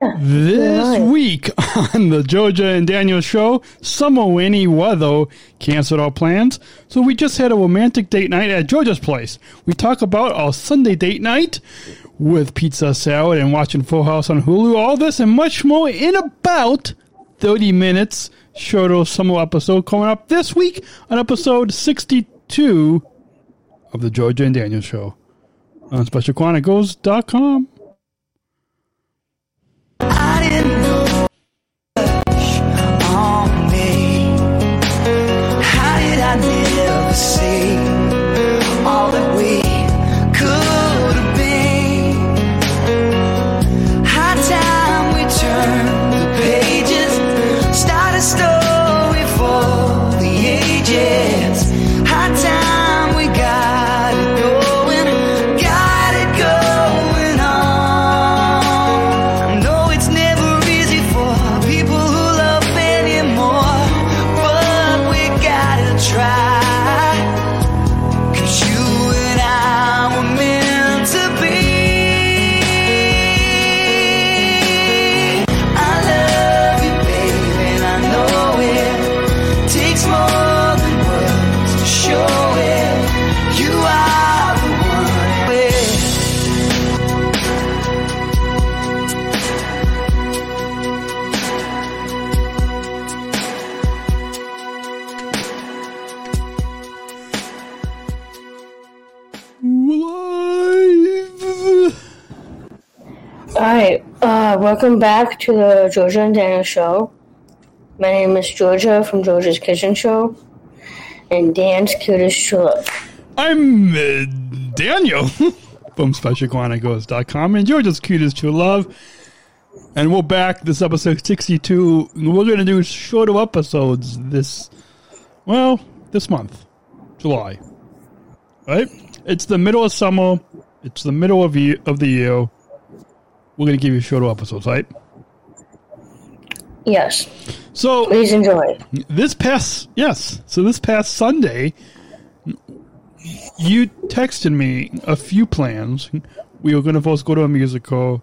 This week on the Georgia and Daniel show, summer rainy weather canceled our plans, so we just had a romantic date night at Georgia's place. We talk about our Sunday date night with pizza, salad, and watching Full House on Hulu. All this and much more in about 30 minutes. Shorter summer episode coming up this week on episode 62 of the Georgia and Daniel show on SpecialChronicles.com. know welcome back to the Georgia and Daniel show. My name is Georgia from Georgia's Kitchen Show, and Dan's cutest love. I'm uh, Daniel from SpecialChronicles.com and Georgia's cutest to love. And we're back. This episode 62. We're going to do shorter episodes this, well, this month, July. Right? It's the middle of summer. It's the middle of, year, of the year. We're going to give you shorter episodes, right? Yes, So please enjoy. this past yes so this past sunday you texted me a few plans. We were going to first go to a musical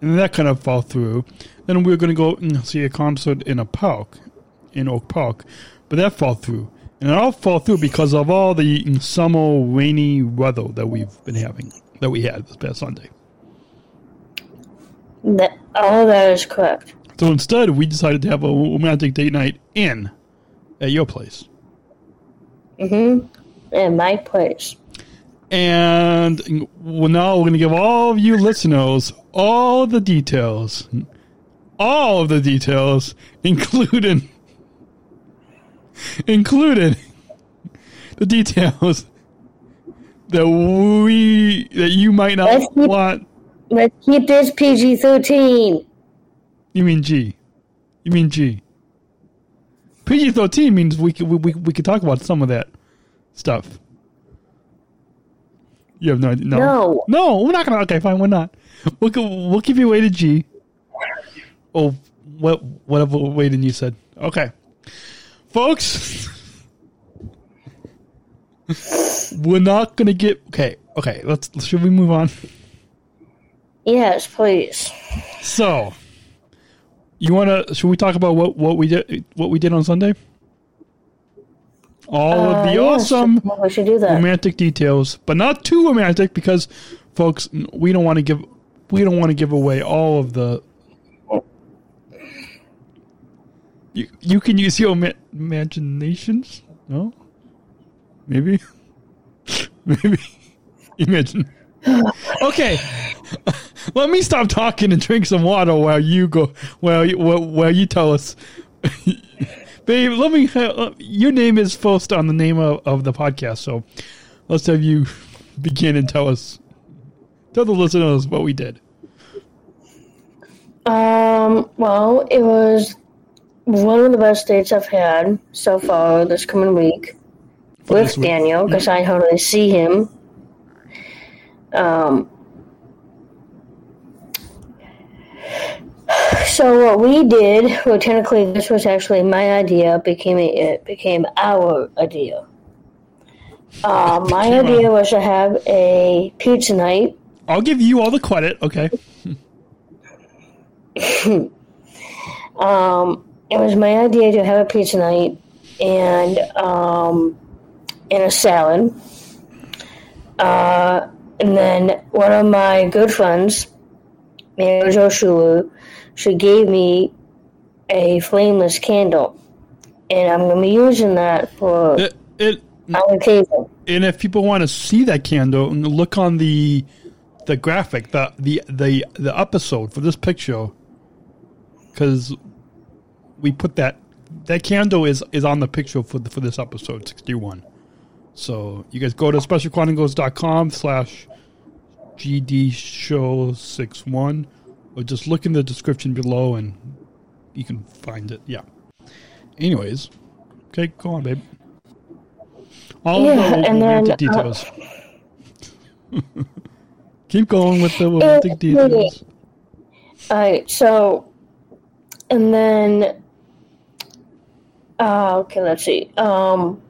and that kind of fell through. Then we were going to go and see a concert in a park in oak park but that fell through. And it all fell through because of all the summer rainy weather that we've been having that we had this past sunday That all that is correct. so instead we decided to have a romantic date night in at your place Mm-hmm. In my place. And well, now we're going to give all of you listeners all the details, all of the details, including, including the details that we that you might not want. Let's keep this PG thirteen. You mean G? You mean G? PG thirteen means we could we, we we could talk about some of that stuff. You have no idea. No, No. no, we're not gonna. Okay, fine, we're not. We'll we'll give you weighted G. Oh, what whatever weighting you said. Okay, folks, we're not gonna get. Okay, okay. Let's should we move on? Yes, please. So, you want to? Should we talk about what what we did what we did on Sunday? All of Uh, the yes, awesome well, we should do that. romantic details, but not too romantic because, folks, we don't want to give we don't want to give away all of the. You you can use your ima- imaginations. No, maybe, maybe imagine. Okay, let me stop talking and drink some water while you go. While you, while, you tell us, babe. Let me. Uh, your name is first on the name of, of the podcast, so let's have you begin and tell us, tell the listeners what we did. Um, well, it was one of the best dates I've had so far this coming week For with. Daniel because I hardly see him. Um, so what we did, well, technically this was actually my idea, became a, it became our idea. Uh, my idea was to have a pizza night I'll give you all the credit. Okay. um, it was my idea to have a pizza night and um, and a salad. Uh, and then one of my good friends, Manager Joshua, she gave me a flameless candle, and I'm going to be using that for It, it our table. and if people want to see that candle, look on the the graphic, the the the the episode for this picture, because we put that that candle is is on the picture for the, for this episode sixty one. So you guys go to specialchronicles.com slash GD show six one, or just look in the description below and you can find it. Yeah. Anyways, okay, go on, babe. All Yeah, the and then, romantic uh. Keep going with the romantic Uh, details. All right, so, and then, uh, okay, let's see. Um,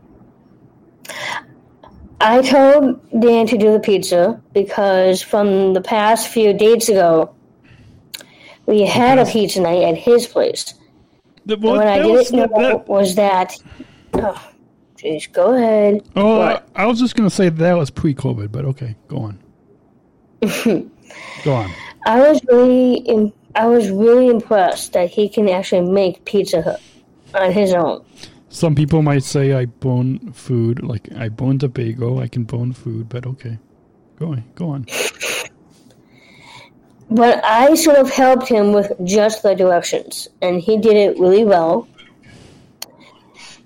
I told Dan to do the pizza because from the past few dates ago, we had a pizza night at his place. The- And well, what I didn't was- know that- was that, oh, jeez, go ahead. oh, I, I was just going to say that was pre-COVID, but okay, go on. go on. I was really, im- I was really impressed that he can actually make Pizza Hut on his own. Some people might say I bone food, like I bone bagel. I can bone food, but okay, go on, go on. But I sort of helped him with just the directions, and he did it really well.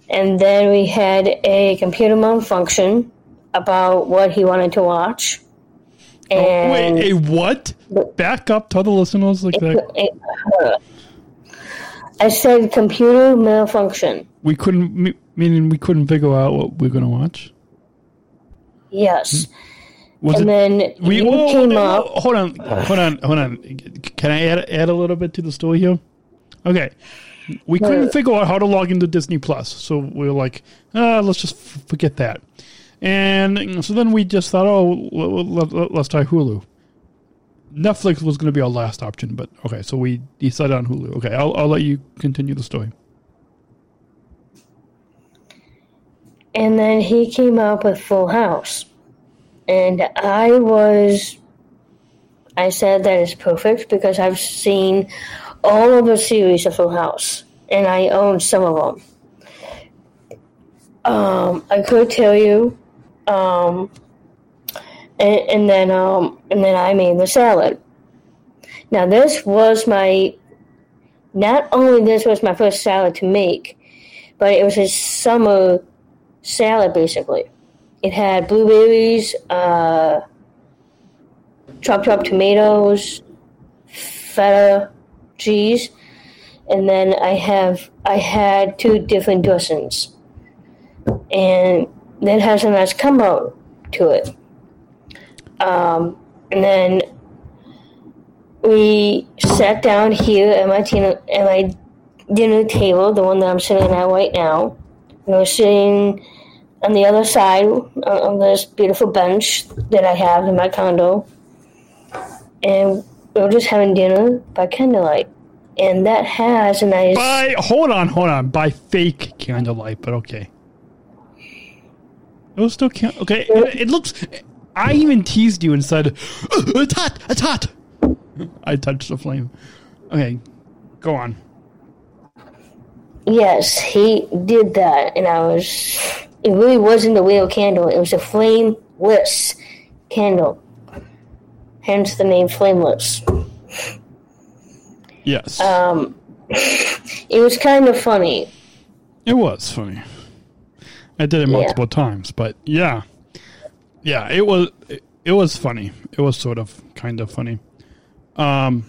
And then we had a computer malfunction about what he wanted to watch. Oh, and Wait, a what? Back up, tell the listeners like that. I said computer malfunction. We couldn't, me- meaning we couldn't figure out what we're going to watch. Yes. Was and it? then We you whoa, came whoa, up. Hold on, hold on, hold on. Can I add add a little bit to the story here? Okay, we couldn't figure out how to log into Disney Plus, so we were like, ah, let's just f- forget that. And so then we just thought, oh, let, let, let's try Hulu. Netflix was going to be our last option, but okay, so we decided on Hulu. Okay, I'll I'll let you continue the story. And then he came up with Full House. And I was, I said that is perfect because I've seen all of the series of Full House and I own some of them. Um, I could tell you, um, and, and then um, and then I made the salad. Now this was my, not only this was my first salad to make, but it was a summer salad basically. It had blueberries, uh, chopped up tomatoes, feta, cheese, and then I have I had two different dressings, and then has a nice combo to it. Um, and then we sat down here at my at my dinner table, the one that I'm sitting at right now. And we're sitting on the other side of this beautiful bench that I have in my condo, and we were just having dinner by candlelight. And that has a nice. By hold on, hold on. By fake candlelight, but okay. It was still okay. It, it looks. I even teased you and said, "Uh, "It's hot, it's hot." I touched the flame. Okay, go on. Yes, he did that, and I was. It really wasn't a real candle. It was a flameless candle. Hence the name Flameless. Yes, Um, it was kind of funny. it was funny. I did it multiple times, but yeah, yeah, it was. It, it was funny. It was sort of, kind of funny. Um.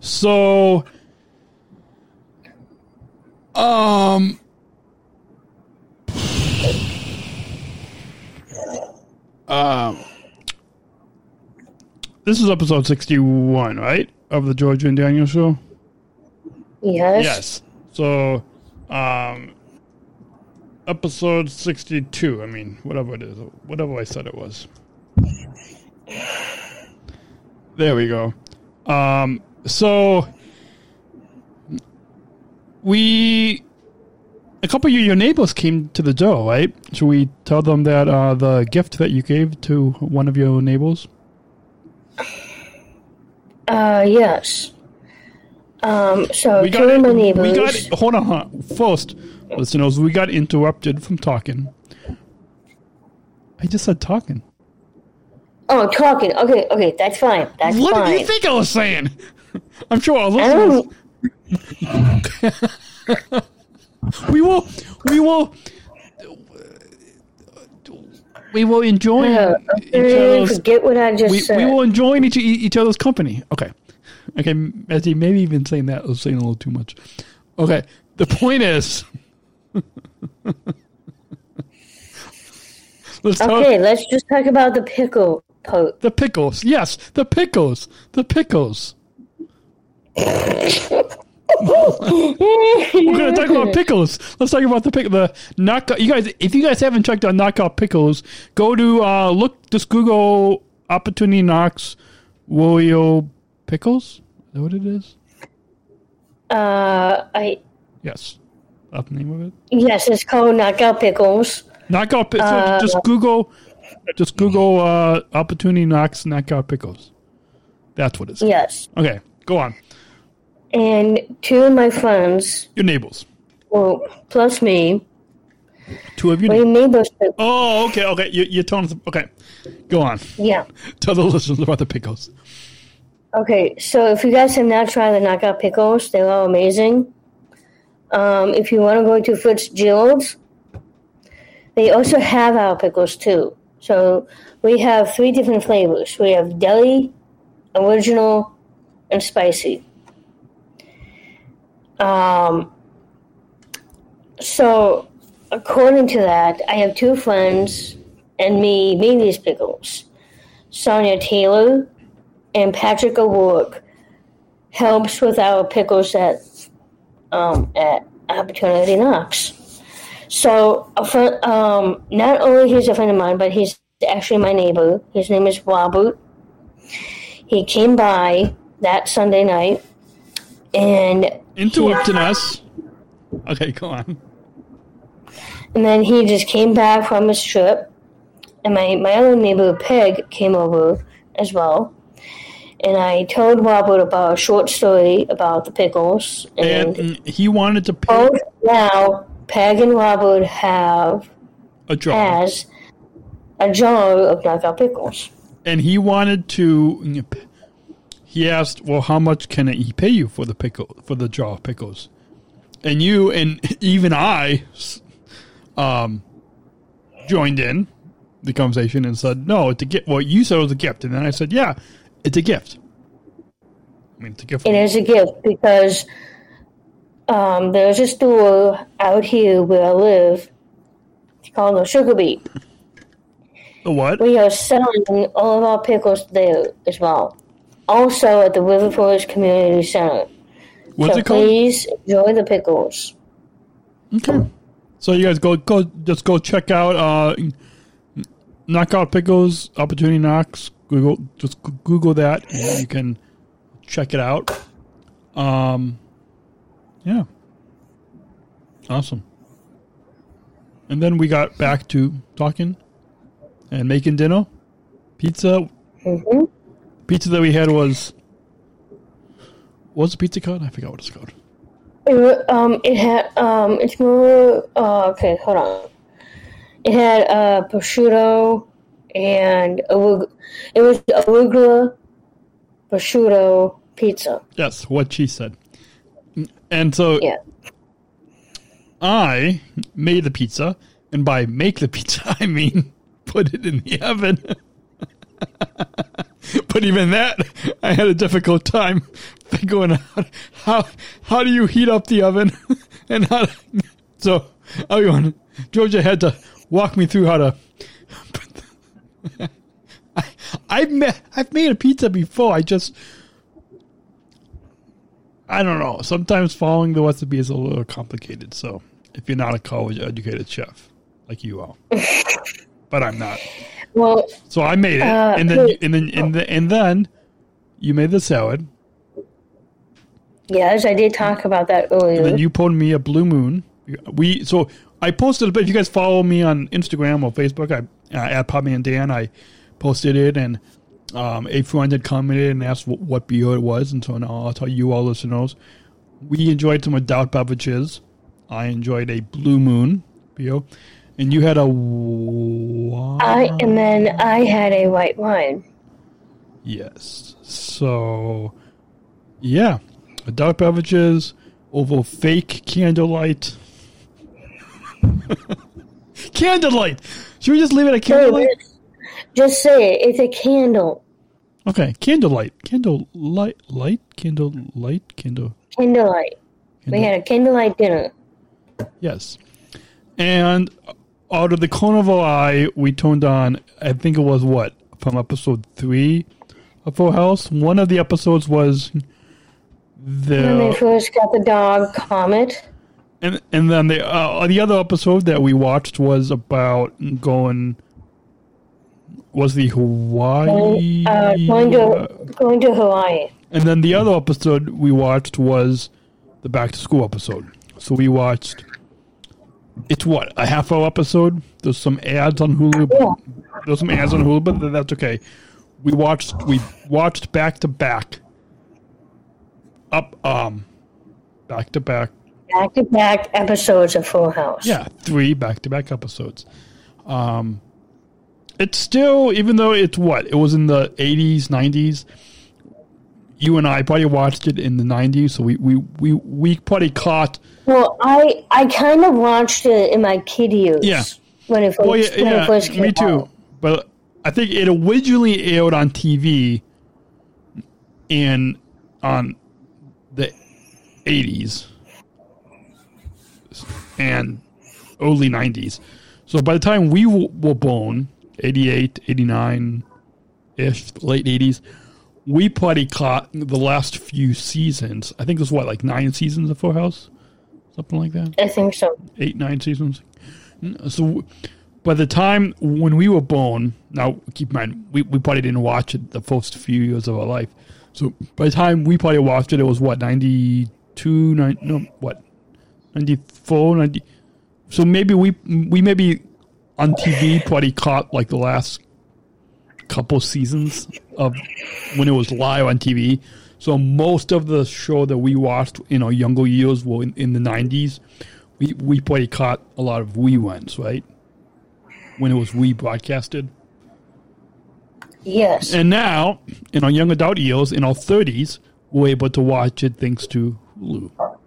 So. Um. Um. This is episode sixty-one, right, of the George and Daniel show. Yes. Yes. So, um, episode 62. I mean, whatever it is, whatever I said it was. There we go. Um, So we a couple of your neighbors came to the door, right? Should we tell them that uh, the gift that you gave to one of your neighbors? Uh, yes. Um, so We two of my neighbors. we got hold on. First, listeners, we got interrupted from talking. I just said talking. oh, talking. Okay, okay, that's fine. That's What fine. did you think I was saying? I'm sure our I listeners. We will. We will. We will enjoy Uh, each other's. forget what I just We, said. we will enjoy each each other's company. Okay. Okay, Matthew, maybe even saying that was saying a little too much. Okay, the point is. Let's talk okay, let's just talk about the pickle poke. the pickles. Yes, the pickles. The pickles. We're gonna talk about pickles. Let's talk about the pick the knockout. You guys, if you guys haven't checked out knockout pickles, go to uh, look. Just Google opportunity knocks Wilio pickles. Is that what it is? Uh, I Yes, the name of it. yes, it's called knockout pickles. Knockout. Pi- so just Google. Just Google uh, opportunity knocks knockout pickles. That's what it's. Yes, Okay, go on. and two of my friends, Your neighbors. well, plus me, Two of you. we made those. pick- Oh, okay, okay. You, you're telling us. Okay, go on. Yeah. Tell the listeners about the pickles. Okay, so if you guys have not tried the knockout pickles, they're all amazing. Um, if you want to go to Fitzgerald's, they also have our pickles too. So we have three different flavors. We have deli, original, and spicy. Um, so according to that, I have two friends and me made these pickles. Sonia Taylor and Patrick O'Rourke helps with our pickles at um, at Opportunity Knocks. So a friend, um, not only he's a friend of mine, but he's actually my neighbor. His name is Robert. He came by that Sunday night, and Interrupting us. Okay, go on. and then he just came back from his trip. And my, my other neighbor, Peg, came over as well. And I told Robert about a short story about the pickles. And, And he wanted to pay both now, Peg and Robert have a job, has a jar of knockout pickles. and he wanted to. He asked, "Well, how much can he pay you for the pickle for the jar of pickles?" And you and even I, um, joined in the conversation and said, "No, it's a gift." Well, you said it was a gift, and then I said, "Yeah, it's a gift." I mean, it's a gift. It is a gift because um, there's a store out here where I live. It's called the Sugar Beet. The what? We are selling all of our pickles there as well. Also at the River Forest Community Center. What's so it called? please enjoy the pickles. Okay. So you guys go go just go check out uh knockout pickles opportunity knocks Google just Google that and you can check it out. Um yeah. Awesome. And then we got back to talking and making dinner. Pizza. hmm Pizza that we had was what's the pizza called? I forgot what it's called. It, um, it had um, it's more. Uh, okay, hold on. It had uh, prosciutto and it was arugula prosciutto pizza. Yes, what she said. And so Yeah. I made the pizza, and by make the pizza, I mean put it in the oven. but even that, I had a difficult time figuring out how how do you heat up the oven, and how. To, so everyone, Georgia had to walk me through how to. I, I've ma- I've made a pizza before. I just I don't know. Sometimes following the recipe is a little complicated. So if you're not a college educated chef like you are, but I'm not. Well, So I made it, Uh, and then and then and then and then you made the salad, Yes, I did talk about that earlier. and then you poured me a blue moon. We so I posted, but if you guys follow me on Instagram or Facebook, I uh, at Podman Dan, I posted it, and um, a friend had commented and asked what, what beer it was, and so now I'll tell you all listeners. We enjoyed some adult beverages. I enjoyed a blue moon beer, and you had a wine. I and then I had a white wine. Yes. So, yeah, adult beverages over fake candlelight. candlelight. Should we just leave it at candlelight? Just say it. It's a candle. Okay, candlelight, candlelight, light, candlelight, candle. Candlelight. We had a candlelight dinner. Yes. And out of the corner of our eye, we turned on. I think it was what from episode three of Full House. One of the episodes was the When they first got the dog Comet. And and then the uh, the other episode that we watched was about going. Was the Hawaii? Uh, going to going to Hawaii. And then the other episode we watched was the back to school episode. So we watched. It's what a half hour episode. There's some ads on Hulu. Yeah. There's some ads on Hulu, but that's okay. We watched. We watched back to back. Up, um, back to back. Back to back episodes of Full House. Yeah, three back to back episodes. Um, it's still, even though it's what it was in the '80s, '90s. You and I probably watched it in the '90s, so we we we, we probably caught. Well, I I kind of watched it in my kid years. Yeah. When it first, Well, yeah, when yeah it first came me too. out. But I think it originally aired on TV in on the '80s and early '90s. So by the time we w- were born, 88, 89 ish, late '80s, we probably caught the last few seasons. I think there's what like nine seasons of Full House, something like that I think so. eight, nine seasons. So by the time when we were born, now keep in mind, we, we probably didn't watch it the first few years of our life. So by the time we probably watched it, it was what, 92, nine, no, what, 94, 90. So maybe we, we maybe on TV probably caught like the last couple seasons of when it was live on TV. So most of the show that we watched in our younger years were in, in the 90s. We, we probably caught a lot of reruns, right? When it was we broadcasted. Yes. And now, in our young adult years, in our 30s, we're able to watch it thanks to Hulu.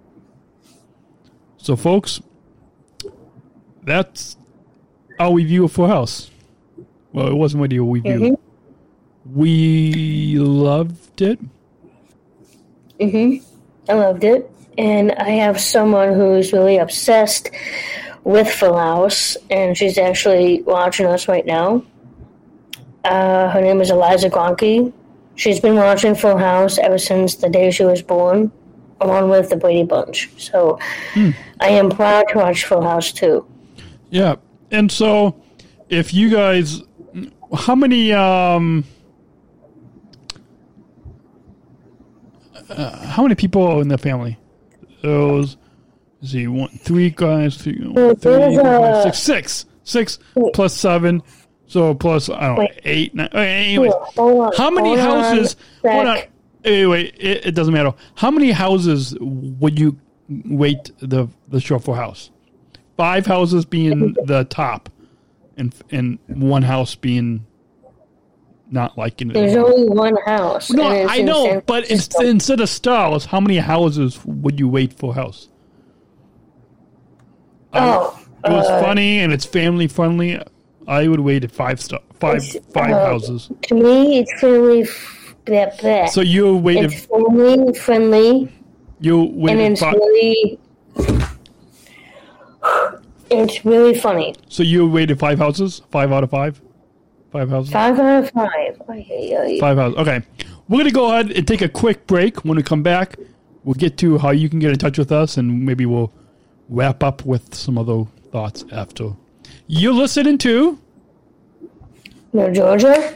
So, folks, that's our review of Full House. Well, it wasn't really a review. Mhm. We loved it. hmm I loved it. And I have someone who's really obsessed with Full House, and she's actually watching us right now. Uh, her name is Eliza Gronke. She's been watching Full House ever since the day she was born, along with the Brady Bunch. So I am proud to watch Full House too. Yeah. And so, if you guys, how many, um, uh, how many people are in the family? Those, let's see, one, three guys, three, three, six, six, six plus seven. So plus, I don't know, Wait. eight, nine. uh, Anyways, on, how many hold on houses? Hold on. Anyway, it, it doesn't matter. How many houses would you rate the the show for house? Five houses being the top, and and one house being not liking it. There's it. only one house. No, I know, but instead, of stars, how many houses would you wait for house? oh, It was uh, funny and it's family friendly. I would wait it five star, five five uh, houses. to me, it's family. F- bleh, bleh. So you rated it's family friendly, you and it's five, really, it's really funny. so you rated five houses, five out of five, five houses. Five out of five. Five houses. Okay. We're going to go ahead and take a quick break. When we come back, we'll get to how you can get in touch with us and maybe we'll wrap up with some other thoughts after. You're listening to No, Georgia.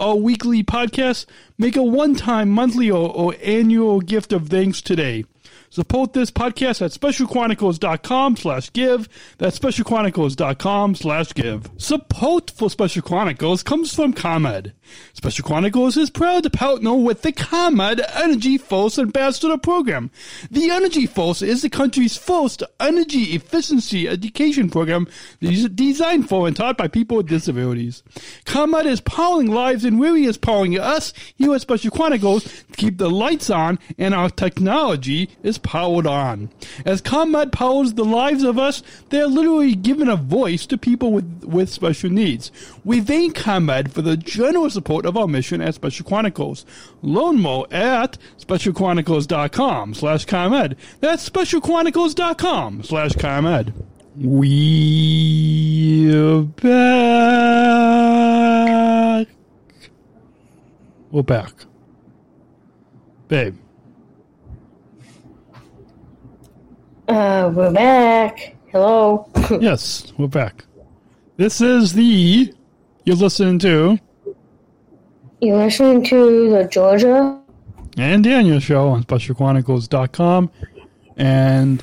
our weekly podcast, make a one-time, monthly, or, or annual gift of thanks today. Support this podcast at specialchronicles.com slash give. That's specialchronicles.com slash give. Support for Special Chronicles comes from ComEd. Special Chronicles is proud to partner with the ComEd Energy Force Ambassador Program. The Energy Force is the country's first energy efficiency education program designed for and taught by people with disabilities. ComEd is powering lives and really is powering us here at Special Chronicles to keep the lights on and our technology is powered on. As ComEd powers the lives of us, they are literally giving a voice to people with, with special needs. We thank ComEd for the generous support of our mission at Special Chronicles. Learn more at specialchronicles.com slash ComEd. That's specialchronicles.com slash ComEd. We're back. We're back. Babe. Uh, we're back. Hello. yes, we're back. This is the you're listening to You're listening to the Georgia and Daniel show on specialchronicles.com. And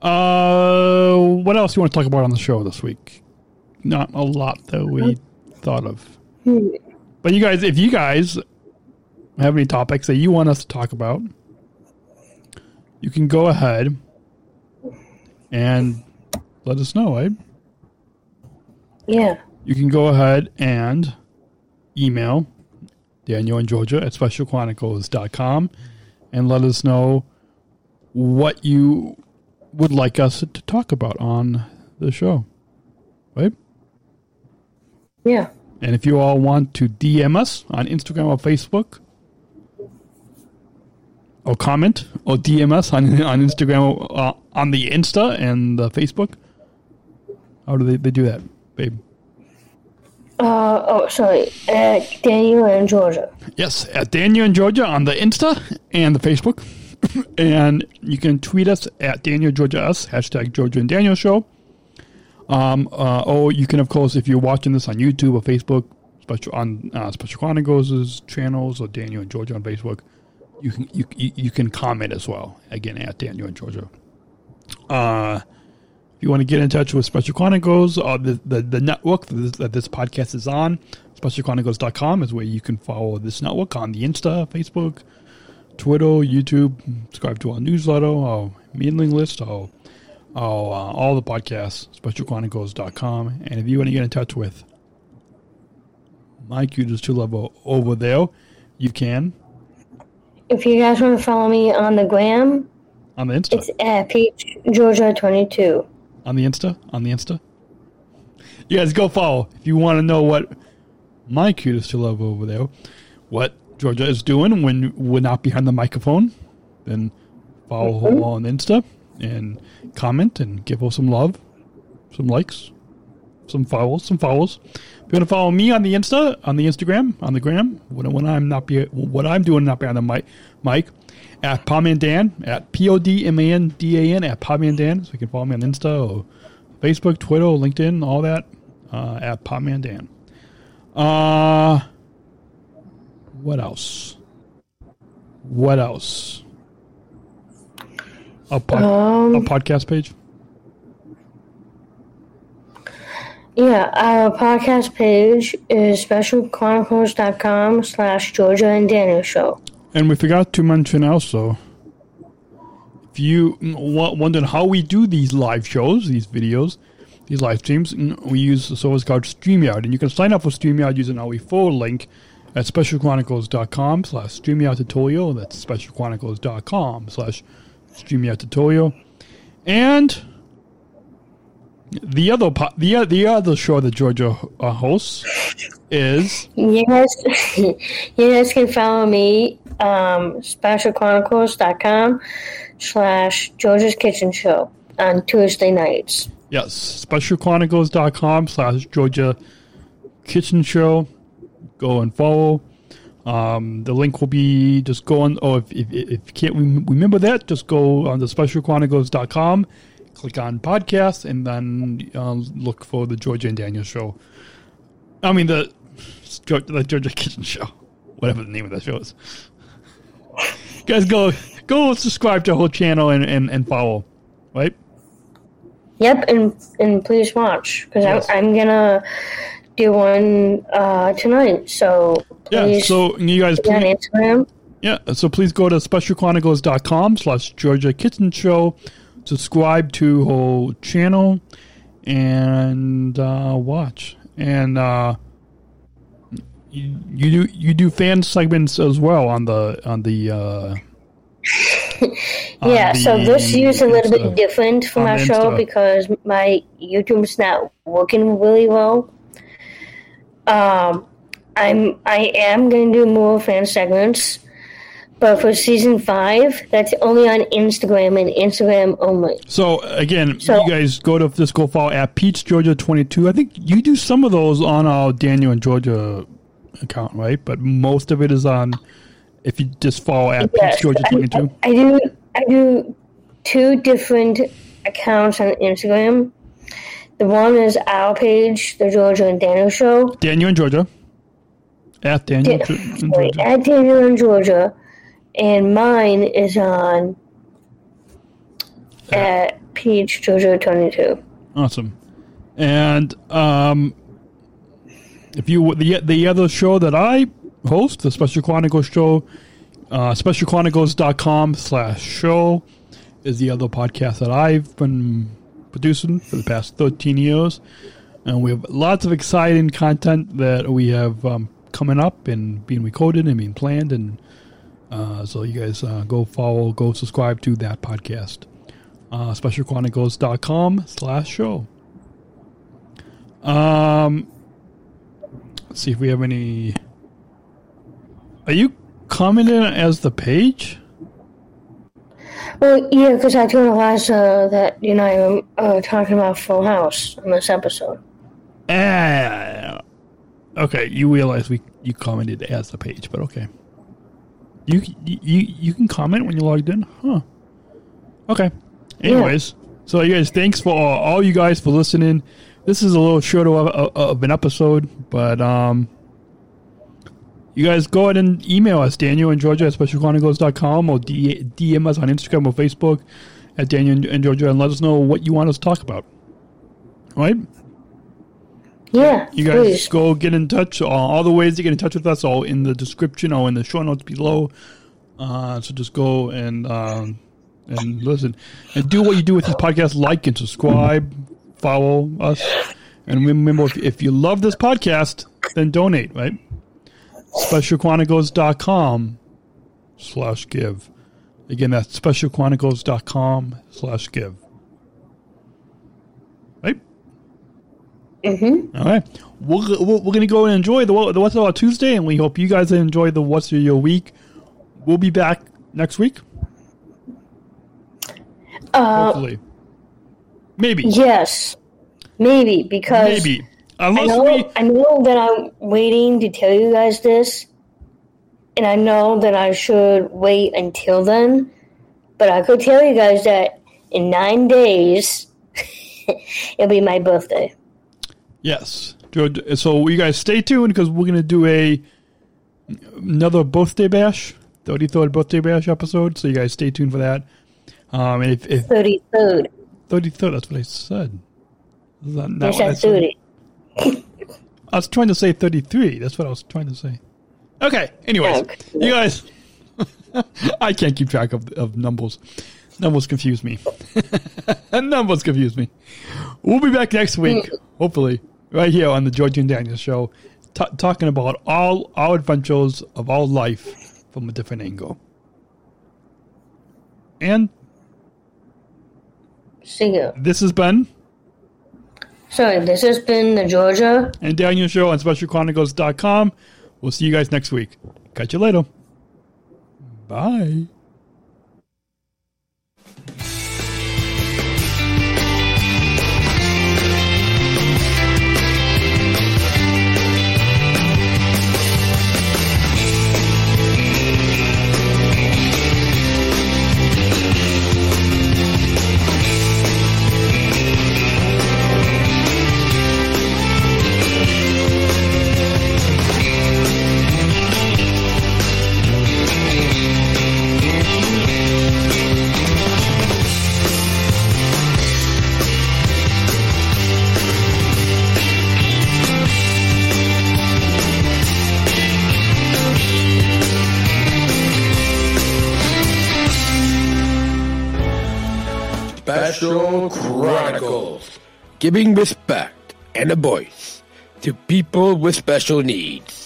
uh, what else do you want to talk about on the show this week? Not a lot that we thought of. But you guys, if you guys have any topics that you want us to talk about, you can go ahead and let us know, eh? Yeah. You can go ahead and email Daniel and Georgia at specialchronicles.com and let us know what you would like us to talk about on the show. Right? Yeah. And if you all want to DM us on Instagram or Facebook, or comment, or DM us on on Instagram, uh, on the Insta and the Facebook, how do they, they do that, babe? Uh, oh, sorry. At Daniel and Georgia. Yes, at Daniel and Georgia on the Insta and the Facebook. and you can tweet us at Daniel Georgia Us, hashtag Georgia and Daniel Show. Um, uh, or you can, of course, if you're watching this on YouTube or Facebook, special on uh, Special Chronicles' channels or Daniel and Georgia on Facebook, you can you, you, you can comment as well. Again, at Daniel and Georgia. Uh, if you want to get in touch with Special Chronicles, uh, the, the, the network that this, podcast is on, specialchronicles.com is where you can follow this network on the Insta, Facebook, Twitter, YouTube, subscribe to our newsletter, our mailing list, our, our, uh, all the podcasts, specialchronicles.com. And if you want to get in touch with my cutest two level over there, you can If you guys want to follow me on the gram, on the Insta. it's at Peach Georgia 22. on the Insta, on the Insta. You guys go follow if you want to know what my cutest to love over there, what Georgia is doing when we're not behind the microphone. Then follow her mm-hmm. on Insta and comment and give her some love, some likes, some follows, some follows. If you want to follow me on the Insta, on the Instagram, on the gram, when, when I'm not be what I'm doing not behind the mic, mic at Podman Dan at P O D M A N D A N at Podman Dan. So you can follow me on Insta or Facebook, Twitter, LinkedIn, all that uh, at Podman Dan. Uh, what else? What else? A, pod, Um, a podcast page. Yeah, our podcast page is specialchronicles.com slash Georgia and Daniel Show. And we forgot to mention also, if you w- wondering how we do these live shows, these videos, these live streams. We use the service called StreamYard, and you can sign up for StreamYard using our forward link at specialchronicles.com slash StreamYard tutorial. That's specialchronicles.com slash StreamYard tutorial. And the other po- the the other show that Georgia uh, hosts is You guys, you guys can follow me, um, specialchronicles.com slash George's Kitchen Show on Tuesday nights. yes specialchronicles.com slash Georgia Kitchen Show. Go and follow. Um, the link will be just go on. Oh, if, if, if you can't rem- remember that, just go on the specialchronicles.com, click on podcast, and then uh, look for the Georgia and Daniel show. I mean the the Georgia Kitchen Show, whatever the name of that show is. Guys, go go subscribe to the whole channel and, and, and follow, right? Yep, and and please watch because Yes. I'm, I'm gonna do one uh, tonight. So Yeah. So you guys, be on please, Instagram. yeah. So please go to specialchronicles.com slash Georgia Kitchen Show, subscribe to whole channel, and uh, watch. And uh, you, you do you do fan segments as well on the on the. Uh, Yeah, so this year's a little bit different from the show Insta. because my YouTube's not working really well. Um, I'm I am going to do more fan segments, but for season five, that's only on Instagram and Instagram only. So again, So- you guys go to just go follow at Peach Georgia twenty two. I think you do some of those on our Daniel and Georgia account, right? But most of it is on if you just follow at Yes, Peach Georgia I, twenty two. I do I do two different accounts on Instagram. The one is our page, the Georgia and Daniel Show. Daniel and Georgia. At Daniel Yeah, and Georgia. at Daniel in Georgia, and mine is on at Georgia twenty two. Awesome. And um, if you the the other show that I host, the Special Chronicles show, uh, specialchronicles.com slash show is the other podcast that I've been producing for the past 13 years. And we have lots of exciting content that we have um, coming up and being recorded and being planned. And uh, so you guys uh, go follow, go subscribe to that podcast. Uh, specialchronicles.com slash show. Um, let's see if we have any. Are you commenting as the page? Well, yeah, because I told Eliza that you know I'm uh, talking about Full House in this episode. Ah, okay. You realize we you commented as the page, but okay. You you you can comment when you're logged in, huh? Okay. Anyways, so you guys, thanks for all, all you guys for listening. This is a little shorter of, of, of an episode, but um, you guys go ahead and email us, Daniel and Georgia at specialchronicles.com or DM us on Instagram or Facebook at Daniel and Georgia and let us know what you want us to talk about. All right? Yeah, You guys please. go get in touch. Uh, all the ways to get in touch with us all in the description or in the show notes below. Uh, so just go and um, and listen and do what you do with this podcast. Like and subscribe, follow us, and remember if, if you love this podcast, then donate. Right, specialchronicles.com slash give. Again, that's specialchronicles.com slash give. Mm-hmm. All right. We're, we're, we're going to go and enjoy the, the What's About Tuesday, and we hope you guys enjoy the What's Your Week. We'll be back next week, Uh, hopefully. Maybe. yes, maybe because Maybe. I know we. I know that I'm waiting to tell you guys this, and I know that I should wait until then. But I could tell you guys that in nine days, it'll be my birthday. Yes. So you guys stay tuned because we're going to do a another birthday bash, 33rd birthday bash episode. So you guys stay tuned for that. Um, and if, if Thirty third. 33rd, that's what I said. Is that not I what I said said? thirty. I was trying to say 33. That's what I was trying to say. Okay. Anyways, Okay. you guys, I can't keep track of, of numbers. Numbers confuse me. numbers confuse me. We'll be back next week, hopefully, right here on the Georgia and Daniel Show, t- talking about all our adventures of our life from a different angle. And See you. this has been Sorry, this has been the Georgia. and Daniel Show on SpecialChronicles.com. We'll see you guys next week. Catch you later. Bye. Giving respect and a voice to people with special needs.